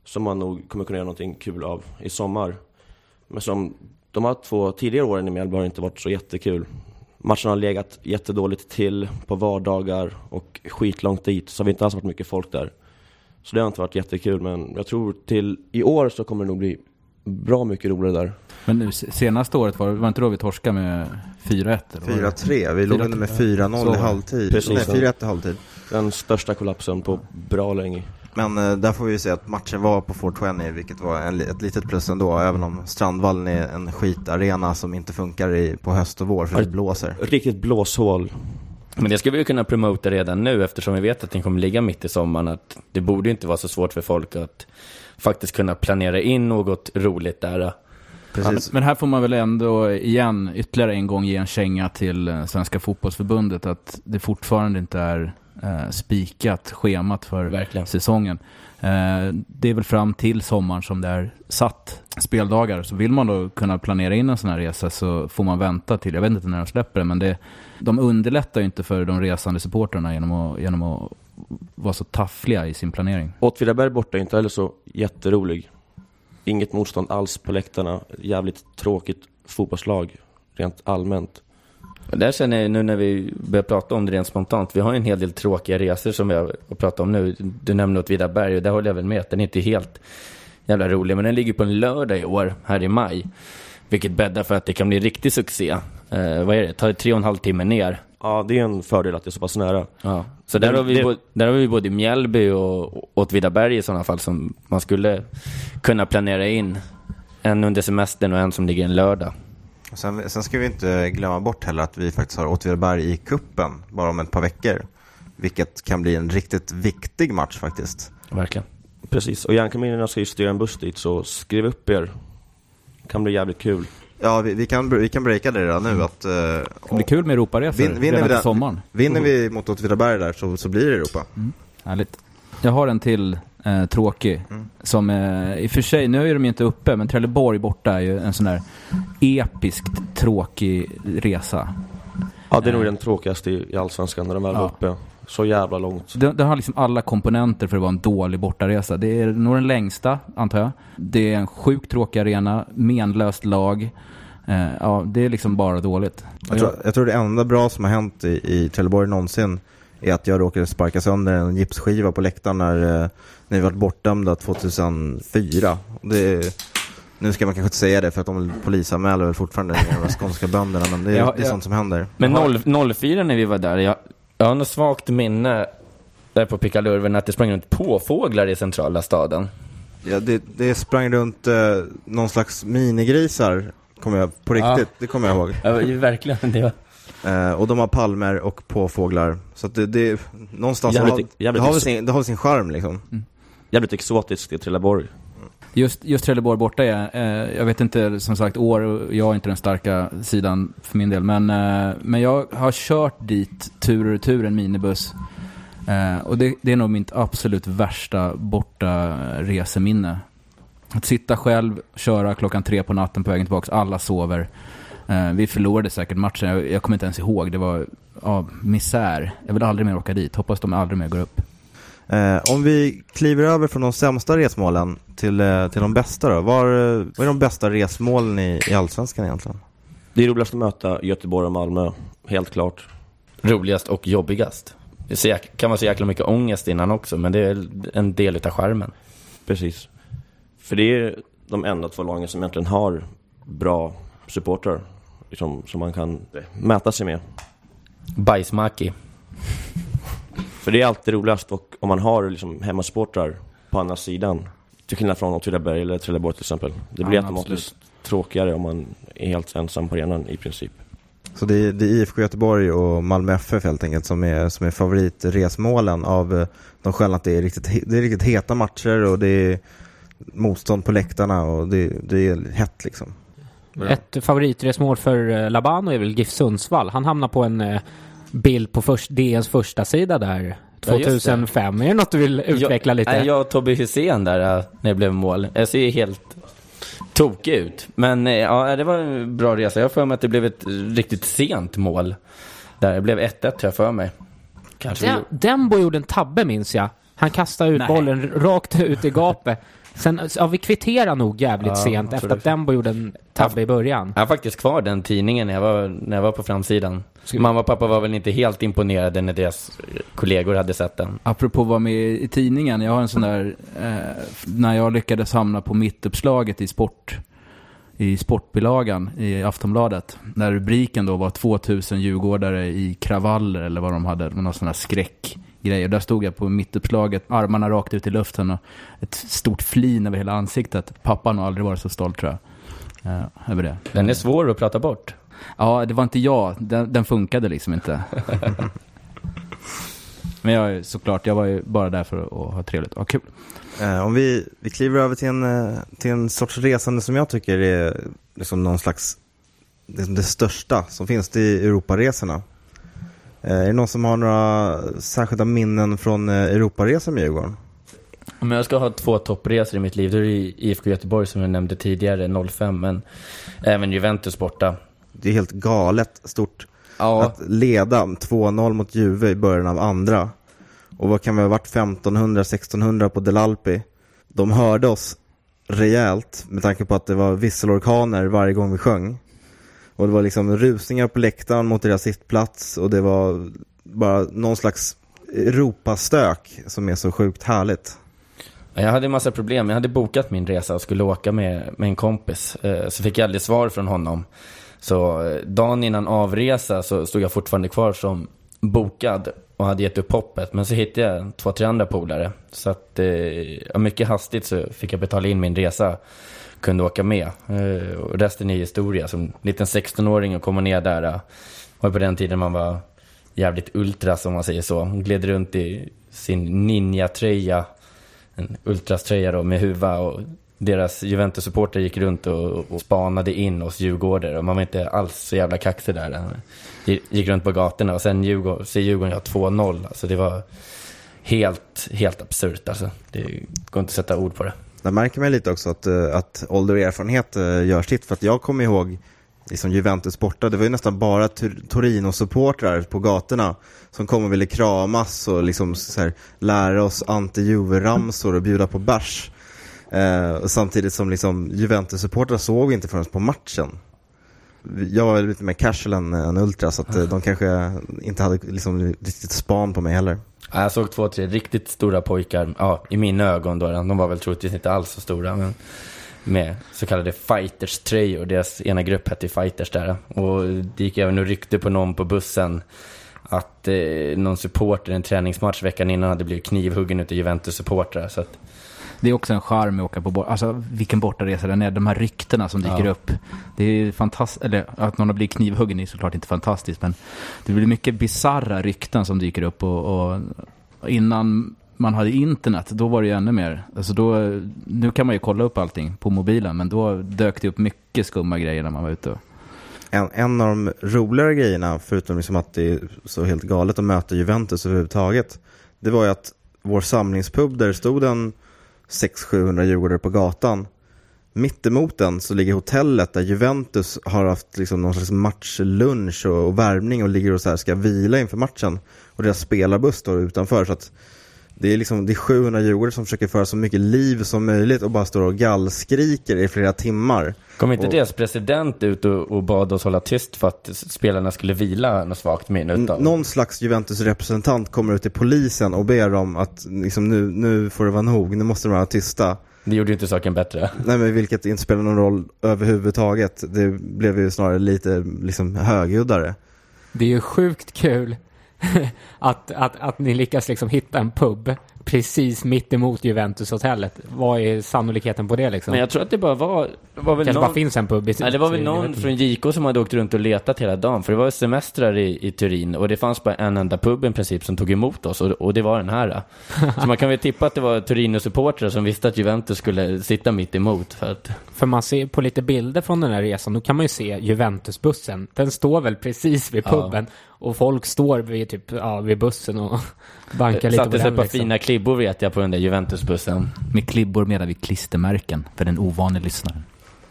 Speaker 4: som man nog kommer kunna göra någonting kul av i sommar. Men som de här två tidigare åren i Mjällby har inte varit så jättekul. Matcherna har legat jättedåligt till på vardagar och skitlångt dit, så har vi inte alls varit mycket folk där. Så det har inte varit jättekul, men jag tror till i år så kommer det nog bli bra mycket roligare där.
Speaker 6: Men nu, se- senaste året var, var inte då vi torskade med 4-1? eller vad var det?
Speaker 2: 4-3, vi låg under med 4-0
Speaker 6: Så.
Speaker 2: i halvtid.
Speaker 4: Precis.
Speaker 2: Nej, 4-1 i halvtid.
Speaker 4: Den största kollapsen på bra länge.
Speaker 2: Men eh, där får vi ju säga att matchen var på 420, vilket var en, ett litet plus ändå, även om Strandvallen är en skitarena som inte funkar i, på höst och vår, för det blåser.
Speaker 4: Riktigt blåshål.
Speaker 5: Men det ska vi ju kunna promota redan nu eftersom vi vet att den kommer ligga mitt i sommaren. Att det borde inte vara så svårt för folk att faktiskt kunna planera in något roligt där.
Speaker 6: Ja, men, men här får man väl ändå igen ytterligare en gång ge en känga till eh, Svenska fotbollsförbundet att det fortfarande inte är eh, spikat schemat för
Speaker 5: Verkligen.
Speaker 6: säsongen. Eh, det är väl fram till sommaren som det är satt speldagar. Så vill man då kunna planera in en sån här resa så får man vänta till, jag vet inte när de släpper det, men det, de underlättar ju inte för de resande supporterna genom att, genom att vara så taffliga i sin planering.
Speaker 4: Åtvidaberg borta är inte heller så jätterolig. Inget motstånd alls på läktarna. Jävligt tråkigt fotbollslag, rent allmänt.
Speaker 5: Där känner jag nu när vi börjar prata om det rent spontant. Vi har ju en hel del tråkiga resor som vi har att prata om nu. Du nämnde Åtvidaberg och där håller jag väl med den är inte helt jävla rolig. Men den ligger på en lördag i år, här i maj. Vilket bäddar för att det kan bli riktig succé. Eh, vad är det? Tar tre och en halv timme ner.
Speaker 4: Ja, det är en fördel att det är så pass nära.
Speaker 5: Ja. Så där,
Speaker 4: Det-
Speaker 5: har vi,
Speaker 4: det-
Speaker 5: där har vi både Mjällby och Åtvidaberg i sådana fall som man skulle kunna planera in. En under semestern och en som ligger en lördag.
Speaker 2: Sen, sen ska vi inte glömma bort heller att vi faktiskt har Åtvidaberg i kuppen bara om ett par veckor. Vilket kan bli en riktigt viktig match faktiskt.
Speaker 5: Verkligen.
Speaker 4: Precis, och Järnkaminerna ska ju styra en buss dit, så skriv upp er. Kan bli jävligt kul.
Speaker 2: Ja, vi, vi, kan, vi kan breaka det redan nu att... eh,
Speaker 6: Det blir kul med Europaresor
Speaker 2: Vin, vinner
Speaker 6: redan
Speaker 2: vi den,
Speaker 6: sommaren.
Speaker 2: Vinner vi mot Åtvidaberg där så, så blir det Europa.
Speaker 6: Härligt. Jag har en till eh, tråkig. Som eh, i och för sig, nu är de ju inte uppe, men Trelleborg borta är ju en sån där episkt tråkig resa.
Speaker 4: Ja, det är nog
Speaker 6: Eh,
Speaker 4: den tråkigaste i i Allsvenskan när de väl var
Speaker 6: Ja.
Speaker 4: uppe. Så jävla långt.
Speaker 6: Det, det har liksom alla komponenter för att vara en dålig bortaresa. Det är nog den längsta, antar jag. Det är en sjukt tråkig arena, menlöst lag. Eh, ja, det är liksom bara dåligt.
Speaker 2: Jag tror, jag tror det enda bra som har hänt i, i Trelleborg någonsin är att jag råkade sparka sönder en gipsskiva på läktaren när, eh, när vi var bortdömda 2004. Det, nu ska man kanske inte säga det för att de polisanmäler väl fortfarande de skånska bönderna men det är,
Speaker 5: Ja,
Speaker 2: det är
Speaker 5: ja.
Speaker 2: sånt som händer.
Speaker 5: Men 0, 04 när vi var där, jag, jag har något svagt minne där på Pickalurven att det sprang runt påfåglar i centrala staden.
Speaker 2: Ja, det, det sprang runt eh, någon slags minigrisar, kommer jag, på
Speaker 5: Ja.
Speaker 2: riktigt, det kommer jag ihåg.
Speaker 5: Ja, verkligen. Det var...
Speaker 2: Eh, och de har palmer och påfåglar. Så att det, det någonstans
Speaker 4: Jävligt-
Speaker 2: har,
Speaker 4: jävligt
Speaker 2: det, har sin, det har väl sin charm liksom.
Speaker 4: Jävligt exotiskt i Trelleborg.
Speaker 6: Just, just Trelleborg borta är, eh, jag vet inte som sagt år, och jag är inte den starka sidan för min del, men, eh, men jag har kört dit tur och retur en minibuss. Eh, och det, det är nog mitt absolut värsta borta reseminne. Att sitta själv, köra klockan tre på natten på vägen tillbaka, alla sover. Eh, vi förlorade säkert matchen, jag, jag kommer inte ens ihåg, det var ja, misär. Jag vill aldrig mer åka dit, hoppas de aldrig mer går upp.
Speaker 2: Eh, om vi kliver över från de sämsta resmålen till, eh, till de bästa då. Var, eh, vad är de bästa resmålen i, i Allsvenskan egentligen?
Speaker 4: Det är roligast att möta Göteborg och Malmö, helt klart.
Speaker 5: Roligast och jobbigast. Det kan vara så jäkla mycket ångest innan också, men det är en del utav skärmen.
Speaker 4: Precis. För det är de enda två lagen som egentligen har bra supportrar. Liksom, som man kan mäta sig med.
Speaker 5: Bajsmaki.
Speaker 4: För det är alltid roligast och om man har liksom hemmasupportrar på andra sidan. Till skillnad från Åtvidaberg eller Trelleborg till exempel. Det blir
Speaker 6: Ja,
Speaker 4: automatiskt tråkigare om man är helt ensam på arenan i princip.
Speaker 2: Så det är, det är IFK Göteborg och Malmö FF helt enkelt som är, som är favoritresmålen av eh, de skälen att det är, riktigt, det är riktigt heta matcher och det är motstånd på läktarna och det, det är hett liksom.
Speaker 3: Ett favoritresmål för eh, Labano är väl GIF Sundsvall. Han hamnar på en eh, bild på först, DNs första sida där
Speaker 5: Ja, just det.
Speaker 3: 2005. Är det något du vill utveckla lite?
Speaker 5: Nej, jag och Tobbe Hysén där äh, när det blev mål. Jag ser helt tokig ut. Men eh, ja, det var en bra resa. Jag har för mig att det blev ett riktigt sent mål. Där det blev 1-1 tror jag för mig. Kanske
Speaker 3: Den, Dembo gjorde en tabbe minns jag. Han kastade ut
Speaker 6: Nej.
Speaker 3: bollen rakt ut i gapet. Sen, ja, vi kvitterar nog jävligt
Speaker 5: Ja,
Speaker 3: sent efter att Dembo gjorde en tabbe i början.
Speaker 5: Jag har faktiskt kvar den tidningen när jag var, när jag var på framsidan. Mamma och pappa var väl inte helt imponerade när deras kollegor hade sett den.
Speaker 6: Apropå att vara med i tidningen, jag har en sån där, eh, när jag lyckades hamna på mittuppslaget i sport, i sportbilagan i Aftonbladet, när rubriken då var 2000 djurgårdare i kravaller eller vad de hade, någon sån här skräckgrej. Där stod jag på mittuppslaget, armarna rakt ut i luften och ett stort flin över hela ansiktet. Pappan har aldrig varit så stolt tror jag, eh, över det.
Speaker 5: Den är svår att prata bort.
Speaker 6: Ja, det var inte jag. Den, den funkade liksom inte. Men jag är såklart, jag var ju bara där för att ha trevligt och ha kul.
Speaker 2: Eh, om vi, vi kliver över till en, eh, till en sorts resande som jag tycker är liksom någon slags, det, det största som finns, det är Europaresorna. Eh, är det någon som har några särskilda minnen från eh, Europaresor med Djurgården?
Speaker 5: Om jag ska ha två toppresor i mitt liv, då är det IFK Göteborg som jag nämnde tidigare, 05, men även Juventus borta.
Speaker 2: Det är helt galet stort
Speaker 5: Ja.
Speaker 2: att leda 2-0 mot Juve i början av andra. Och vad kan vi ha varit 1500-1600 på Delalpi? De hörde oss rejält med tanke på att det var visselorkaner varje gång vi sjöng. Och det var liksom rusningar på läktaren mot deras sittplats och det var bara någon slags Europastök som är så sjukt härligt.
Speaker 5: Jag hade en massa problem. Jag hade bokat min resa och skulle åka med, med en kompis. Eh, så fick jag aldrig svar från honom. Så eh, dagen innan avresa så stod jag fortfarande kvar som bokad och hade gett upp hoppet. Men så hittade jag två, tre andra polare. Så att, eh, mycket hastigt så fick jag betala in min resa. Kunde åka med. Eh, Och resten är historia. Som liten 16-åring och komma ner där. eh, var på den tiden man var jävligt ultra som man säger så. Gled runt i sin ninja-tröja en ultraströja då med huva och deras Juventus-supporter gick runt och, och spanade in oss Djurgårdar. och man var inte alls så jävla kaxig där. Eh, gick runt på gatorna och sen Djurgården, så Djurgården ja 2-0. Alltså det var helt, helt absurt alltså. Det går inte att sätta ord på det.
Speaker 2: Där märker man lite också att, eh, att ålder och erfarenhet eh, gör sitt. För att jag kommer ihåg liksom Juventus borta. Det var ju nästan bara Torino-supportrar på gatorna som kom och ville kramas och liksom så här, lära oss anti-Juve-ramsor och bjuda på bärs. Eh, samtidigt som liksom Juventus-supportrar såg vi inte förrän på matchen. Jag var lite mer casual än, eh, än ultra så att eh, de kanske inte hade liksom riktigt span på mig heller.
Speaker 5: Ja, Jag såg två, tre riktigt stora pojkar, ja, i mina ögon då. De var väl troligtvis inte alls så stora, men med så kallade fighters-tröjor. Deras ena grupp hette fighters där. Och det gick även och rykte på någon på bussen att eh, någon supporter i en träningsmatch veckan innan hade blivit knivhuggen utav Juventus-supportrar. Så att,
Speaker 6: det är också en charm med att åka på bort. Alltså vilken bortaresa den är. De här ryktena som dyker
Speaker 5: Ja.
Speaker 6: upp. Det är fantastiskt. Eller att någon har blivit knivhuggen är såklart inte fantastiskt. Men det blir mycket bizarra rykten som dyker upp. Och, och innan man hade internet, då var det ju ännu mer. Alltså då, nu kan man ju kolla upp allting på mobilen. Men då dök det upp mycket skumma grejer när man var ute.
Speaker 2: En, en av de roligare grejerna, förutom liksom att det är så helt galet att möta Juventus överhuvudtaget, det var ju att vår samlingspub där det stod en 600-700 djurgårdare på gatan. Mittemot den så ligger hotellet där Juventus har haft liksom någon slags matchlunch och, och värmning och ligger och så här ska vila inför matchen. Och deras spelarbuss står utanför. Så att det är, liksom, det är 700 djurgårdare som försöker föra så mycket liv som möjligt och bara står och gallskriker i flera timmar.
Speaker 5: kom inte
Speaker 2: Och-
Speaker 5: deras president ut och, och bad oss hålla tyst för att spelarna skulle vila något svagt utav?
Speaker 2: Någon slags Juventus-representant kommer ut till polisen och ber dem att liksom, nu, nu får det vara nog, nu måste de vara tysta.
Speaker 5: Det gjorde ju inte saken bättre.
Speaker 2: Nej men vilket inte spelar någon roll överhuvudtaget. Det blev ju snarare lite liksom högljuddare.
Speaker 3: Det är ju sjukt kul att, att, att ni lyckas liksom hitta en pub precis mitt emot Juventus-hotellet. Vad är sannolikheten på det liksom?
Speaker 5: Men jag tror att det bara var... Det var väl
Speaker 3: kanske
Speaker 5: någon...
Speaker 3: bara finns en pub i
Speaker 5: Nej, det var väl någon från JK som hade åkt runt och letat hela dagen. För det var semestrar i, i Turin och det fanns bara en enda pub i princip som tog emot oss och, och det var den här. Så man kan väl tippa att det var Torino-supportrar som visste att Juventus skulle sitta mitt emot. För att...
Speaker 3: För man ser på lite bilder från den här resan, då kan man ju se Juventusbussen. Den står väl precis vid
Speaker 5: Ja.
Speaker 3: Och folk står vid, typ, ja, vid bussen och bankar lite på
Speaker 5: Satte sig
Speaker 3: den.
Speaker 5: på
Speaker 3: Liksom.
Speaker 5: fina klibbor vet jag på den där Juventusbussen.
Speaker 6: Med klibbor menar vi klistermärken för den ovanliga lyssnaren.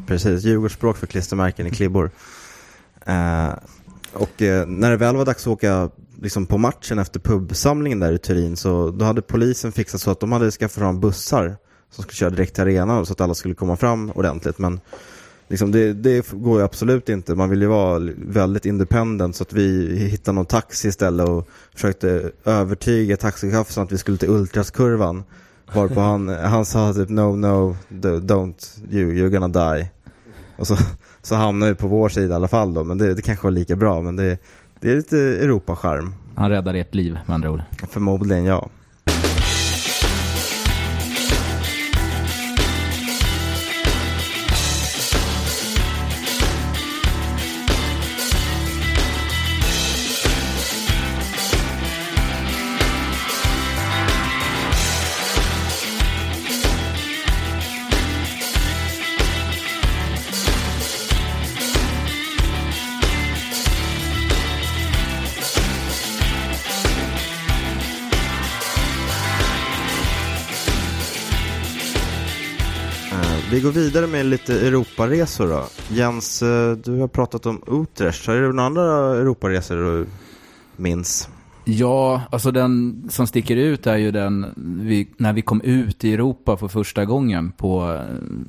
Speaker 2: Precis, Djurgårdsspråk för klistermärken i klibbor. Eh, och eh, när det väl var dags att åka liksom, på matchen efter pubsamlingen där i Turin så då hade polisen fixat så att de hade skaffat fram bussar som skulle köra direkt till arenan så att alla skulle komma fram ordentligt. Men liksom, det, det går ju absolut inte. Man vill ju vara väldigt independent så att vi hittade någon taxi istället och försökte övertyga taxichauffören att vi skulle till Ultraskurvan. Varpå han, han sa typ no, no, do- don't, you, you're gonna die. Och så, så hamnar vi på vår sida i alla fall då, men det, det kanske var lika bra. Men det, det är lite Europacharm.
Speaker 6: Han räddar ert liv med andra ord.
Speaker 2: Förmodligen ja. Går vidare med lite Europaresor då. Jens, eh, du har pratat om Utrecht. Har du några andra Europaresor du minns?
Speaker 6: Ja, alltså den som sticker ut är ju den vi, när vi kom ut i Europa för första gången på, eh,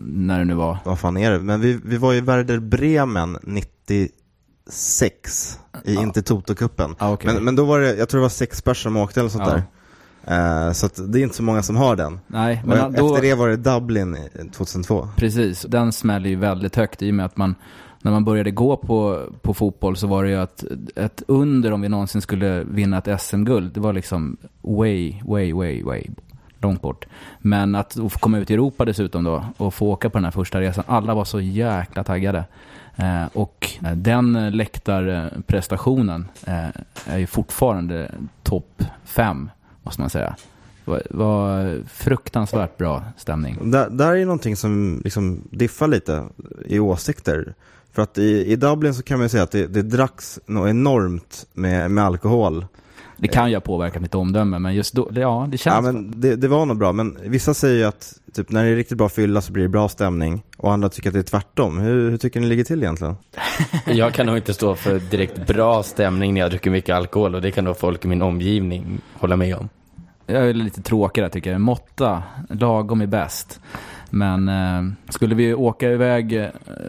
Speaker 6: när det nu var.
Speaker 2: Vad fan är det? Men vi, vi var i Werder Bremen 96 i inte Toto-cupen.
Speaker 6: Ah, okej.
Speaker 2: men, men då var det, jag tror det var sex personer som åkte eller sånt
Speaker 6: Ja.
Speaker 2: där. Eh, så det är inte så många som har den.
Speaker 6: Nej,
Speaker 2: Men
Speaker 6: då,
Speaker 2: efter det var det Dublin i 2002.
Speaker 6: precis. Den smäller ju väldigt högt i och med att man, när man började gå på, på fotboll så var det ju att ett under om vi någonsin skulle vinna ett SM-guld. Det var liksom way, way, way, way långt bort. Men att få komma ut i Europa dessutom då och få åka på den här första resan. Alla var så jäkla taggade. Eh, och eh, den läktarprestationen eh, är ju fortfarande topp fem, måste man säga. Det var, fruktansvärt bra stämning.
Speaker 2: Där, där är någonting som liksom diffar lite i åsikter. För att i, i Dublin så kan man ju säga att det, det dracks något enormt med, med alkohol.
Speaker 6: Det kan ju ha påverkat mitt omdöme, men just då, ja det känns...
Speaker 2: Ja, men det, det var nog bra, men vissa säger ju att typ, när det är riktigt bra fylla så blir det bra stämning och andra tycker att det är tvärtom. Hur, hur tycker ni det ligger till egentligen?
Speaker 5: Jag kan nog inte stå för direkt bra stämning när jag dricker mycket alkohol och det kan nog folk i min omgivning hålla med om.
Speaker 6: Jag är lite tråkigare tycker jag. Måtta, lagom är bäst. Men eh, skulle vi åka iväg eh,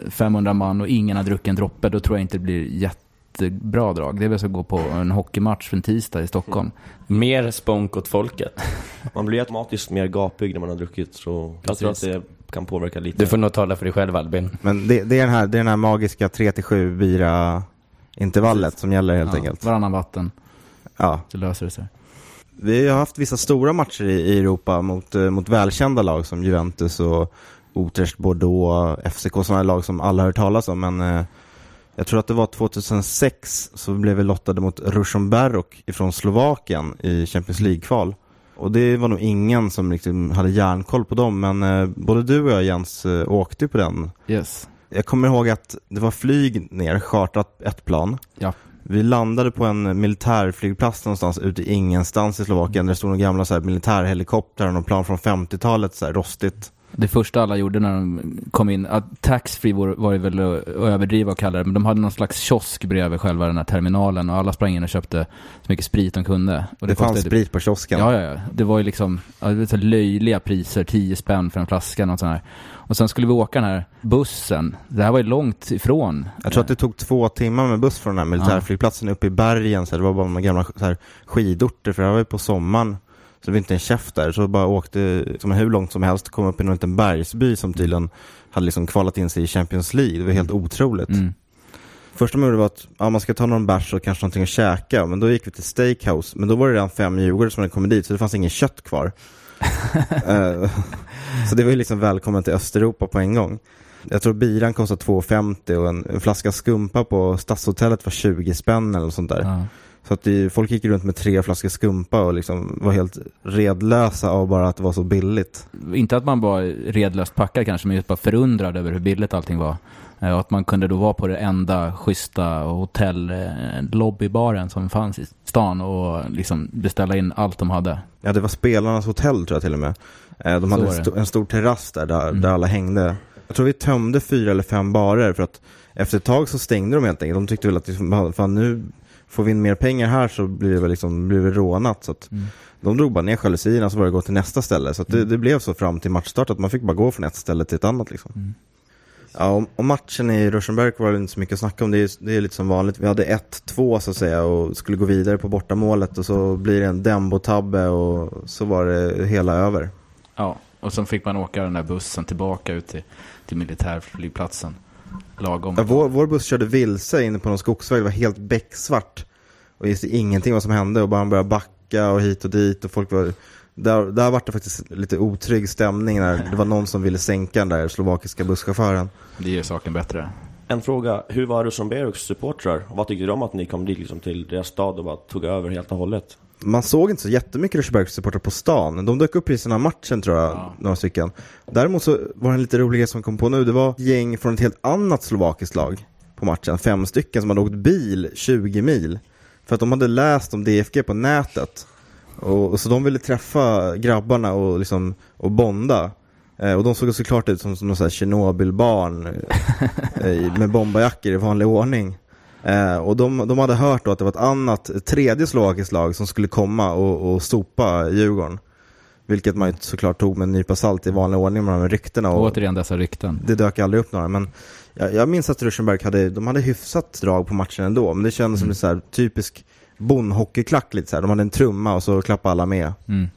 Speaker 6: 500 man och ingen har druckit en droppe, då tror jag inte det blir jättebra drag. Det är väl så att gå på en hockeymatch för en tisdag i Stockholm.
Speaker 5: Mer spånk åt folket.
Speaker 4: Man blir automatiskt mer gapig när man har druckit så jag tror att det kan påverka lite.
Speaker 5: Du får nog tala för dig själv Albin.
Speaker 2: Men det, det, är, den här, det är den här magiska 3-7 bira intervallet som gäller helt
Speaker 6: Ja,
Speaker 2: enkelt.
Speaker 6: Varannan vatten,
Speaker 2: Ja.
Speaker 6: så löser det sig.
Speaker 2: Vi har haft vissa stora matcher i, i Europa mot, eh, mot välkända lag som Juventus och Utrecht, Bordeaux, FCK, sådana lag som alla har hört talas om. Men eh, jag tror att det var 2006 så blev vi lottade mot Ružomberok ifrån Slovakien i Champions League-kval. Och det var nog ingen som liksom hade järnkoll på dem, men eh, både du och jag Jens eh, åkte på den.
Speaker 6: Yes.
Speaker 2: Jag kommer ihåg att det var flyg ner, chartrat ett plan.
Speaker 6: Ja.
Speaker 2: Vi landade på en militärflygplats någonstans ute i ingenstans i Slovakien. Där det stod några gamla så här, militärhelikoptrar och plan från 50-talet, så här, rostigt.
Speaker 6: Det första alla gjorde när de kom in, att taxfree var, var det väl att överdriva och kalla det, men de hade någon slags kiosk bredvid själva den här terminalen och alla sprang in och köpte så mycket sprit de kunde. Och
Speaker 2: Det, fanns
Speaker 6: kostade-
Speaker 2: sprit på kiosken.
Speaker 6: Ja, ja, ja. Det var ju liksom ja, det var löjliga priser, 10 spänn för en flaska och sånt här. Och sen skulle vi åka den här bussen. Det här var ju långt ifrån.
Speaker 2: Jag tror att det tog två timmar med buss från den här militärflygplatsen uppe i bergen. Så det var bara några gamla så här, skidorter, för det här var ju på sommaren. Så det var inte en käft där. Så bara åkte som hur långt som helst, kom upp i någon liten bergsby som tydligen hade liksom kvalat in sig i Champions League. Det var helt otroligt.
Speaker 6: Mm.
Speaker 2: Första man gjorde var att ja, man ska ta någon bärs och kanske någonting att käka. Men då gick vi till Steakhouse. Men då var det redan fem djurgårdare som hade kommit dit, så det fanns ingen kött kvar. Eh, så det var ju liksom välkommen till Östeuropa på en gång. Jag tror biran kostade 2,50 och en, en flaska skumpa på Stadshotellet var 20 spänn eller något sånt där.
Speaker 6: Ja.
Speaker 2: Så att det, folk gick runt med tre flaskor skumpa och liksom var helt redlösa av bara att det var så billigt.
Speaker 6: Inte att man var redlöst packad kanske, men just bara förundrad över hur billigt allting var. Eh, Och att man kunde då vara på det enda schyssta hotell, lobbybaren som fanns i stan och liksom beställa in allt de hade.
Speaker 2: Ja, det var spelarnas hotell tror jag till och med. Eh, De hade en, sto- en stor terrass där, där,
Speaker 6: Mm.
Speaker 2: där alla hängde. Jag tror vi tömde fyra eller fem barer för att efter ett tag så stängde de helt enkelt. De tyckte väl att liksom, fan, nu får vi in mer pengar här så blir det väl liksom, blir det rånat. Så
Speaker 6: Mm.
Speaker 2: De drog bara ner jalusierna så var det gå till nästa ställe. Så det, det blev så fram till matchstart att man fick bara gå från ett ställe till ett annat. Liksom.
Speaker 6: Mm.
Speaker 2: Ja, och, och matchen i Ruschenberg var det inte så mycket att snacka om. Det är, det är lite som vanligt. Vi hade 1-2 så att säga och skulle gå vidare på bortamålet och så blir det en Dembo-tabbe och så var det hela över.
Speaker 6: Ja, och sen fick man åka den där bussen tillbaka ut till, till militärflygplatsen. Lagom.
Speaker 2: Ja, vår, vår buss körde vilse inne på någon skogsväg, det var helt becksvart. Och visste ingenting vad som hände och bara han började backa och hit och dit och folk var... Där, där var det faktiskt lite otrygg stämning när det var någon som ville sänka den där slovakiska busschauffören.
Speaker 6: Det gör saken bättre.
Speaker 4: En fråga, hur var Rosenbergs supportrar? Vad tyckte de om att ni kom dit liksom till deras stad och bara tog över helt och hållet?
Speaker 2: Man såg inte så jättemycket Rushbergs supportrar på stan. De dök upp i sina matchen tror jag, några stycken. Däremot så var det en lite rolig grej som kom på nu. Det var gäng från ett helt annat slovakiskt lag på matchen. Fem stycken som hade åkt bil 20 mil. För att de hade läst om DFG på nätet. Och, och så de ville träffa grabbarna och, liksom, och bonda. Eh, och de såg såklart ut som, som här Tjernobylbarn eh, med bomberjackor i vanlig ordning. Eh, och de, de hade hört då att det var ett annat, ett tredje slovakiskt lag som skulle komma och, och sopa Djurgården. Vilket man ju såklart tog med en nypa salt i vanlig ordning med de här ryktena. Och
Speaker 6: Återigen dessa rykten.
Speaker 2: det dök aldrig upp några. Men jag, jag minns att Ruschenberg hade, de hade hyfsat drag på matchen ändå. Men det kändes som en typisk bondhockeyklack lite så här. De hade en trumma och så klappade alla med.
Speaker 6: Mm.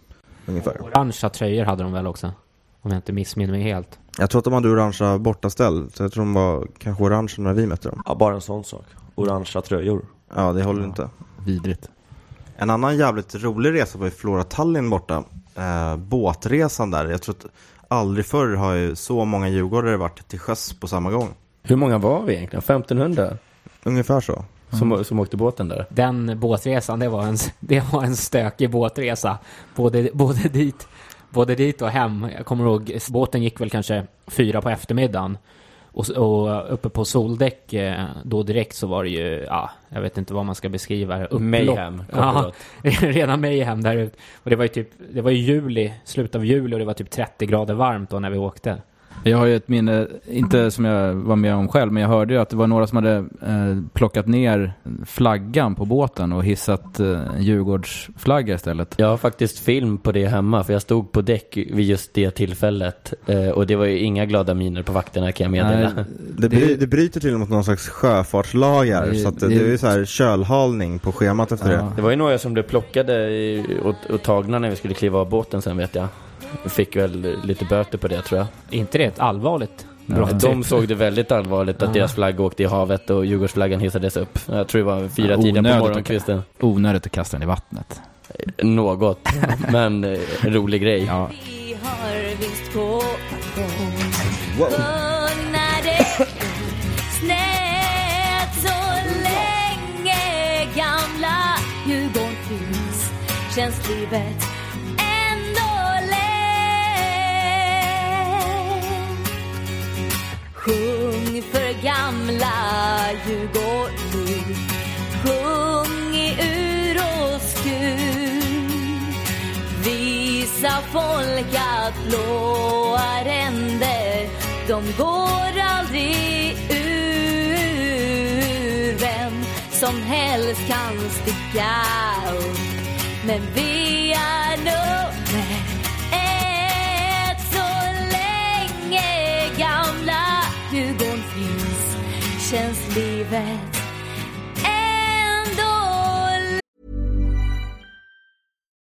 Speaker 2: Ungefär.
Speaker 3: Orangea tröjor hade de väl också? Om jag inte missminner mig helt.
Speaker 2: Jag tror att de hade orangea bortaställ. Så jag tror de var kanske orange när vi mötte dem.
Speaker 4: Ja, bara en sån sak. Orangea tröjor.
Speaker 2: Ja, det håller inte.
Speaker 6: Vidrigt.
Speaker 2: En annan jävligt rolig resa var ju Flora Tallinn borta. Eh, båtresan där. Jag tror att aldrig förr har ju så många djurgårdare varit till sjöss på samma gång.
Speaker 5: Hur många var vi egentligen? 1500?
Speaker 2: Ungefär så.
Speaker 5: Som, som åkte båten där?
Speaker 3: Den båtresan, det var en, det var en stökig båtresa. Både, både, dit, både dit och hem. Jag kommer ihåg, båten gick väl kanske fyra på eftermiddagen. Och, och uppe på soldäck eh, då direkt så var det ju, ja, jag vet inte vad man ska beskriva det. Upplopp.
Speaker 5: Mayhem,
Speaker 3: Ja, rena mayhem där ute. Och det var ju typ, det var ju juli, slutet av juli och det var typ 30 grader varmt då när vi åkte.
Speaker 6: Jag har ju ett minne, inte som jag var med om själv, men jag hörde ju att det var några som hade eh, plockat ner flaggan på båten och hissat eh, en Djurgårdsflagga istället.
Speaker 5: Jag har faktiskt film på det hemma, för jag stod på däck vid just det tillfället. Eh, och det var ju inga glada miner på vakterna kan jag meddela.
Speaker 6: Nej,
Speaker 2: Det, bry, det bryter till mot någon slags sjöfartslagar,
Speaker 6: Det-
Speaker 2: så att det,
Speaker 6: det-
Speaker 2: det är ju så här kölhalning på schemat efter det.
Speaker 5: Det var ju några som blev plockade i- och, och tagna när vi skulle kliva av båten sen vet jag. Fick väl lite böter på det tror jag.
Speaker 3: inte det ett allvarligt
Speaker 5: brott? De såg det väldigt allvarligt att deras flagg åkte i havet och Djurgårdsflaggan hissades upp. Jag tror det var fyra tiden på morgonkvisten.
Speaker 6: Onödigt att kasta den i vattnet.
Speaker 5: Något, men eh, en rolig grej.
Speaker 6: Ja.
Speaker 1: Vi har visst Sjung för gamla Djurgården Sjung i ur och skur Visa folk att blåa ränder. De går aldrig ur. Vem som helst kan sticka upp. Men vi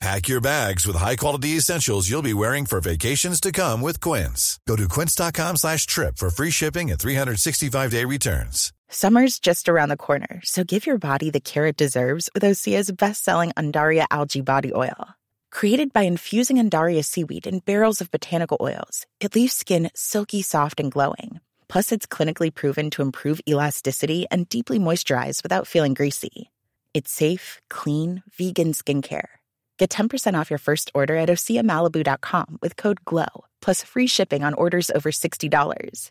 Speaker 12: Pack your bags with high-quality essentials you'll be wearing for vacations to come with Quince. Go to quince.com slash trip for free shipping and 365-day returns.
Speaker 13: Summer's just around the corner, so give your body the care it deserves with Osea's best-selling Andaria algae body oil. Created by infusing Andaria seaweed in barrels of botanical oils, it leaves skin silky soft and glowing. Plus, it's clinically proven to improve elasticity and deeply moisturize without feeling greasy. It's safe, clean, vegan skincare. Get 10% off your first order at oseamalibu.com with code GLOW, plus free shipping on orders over $60.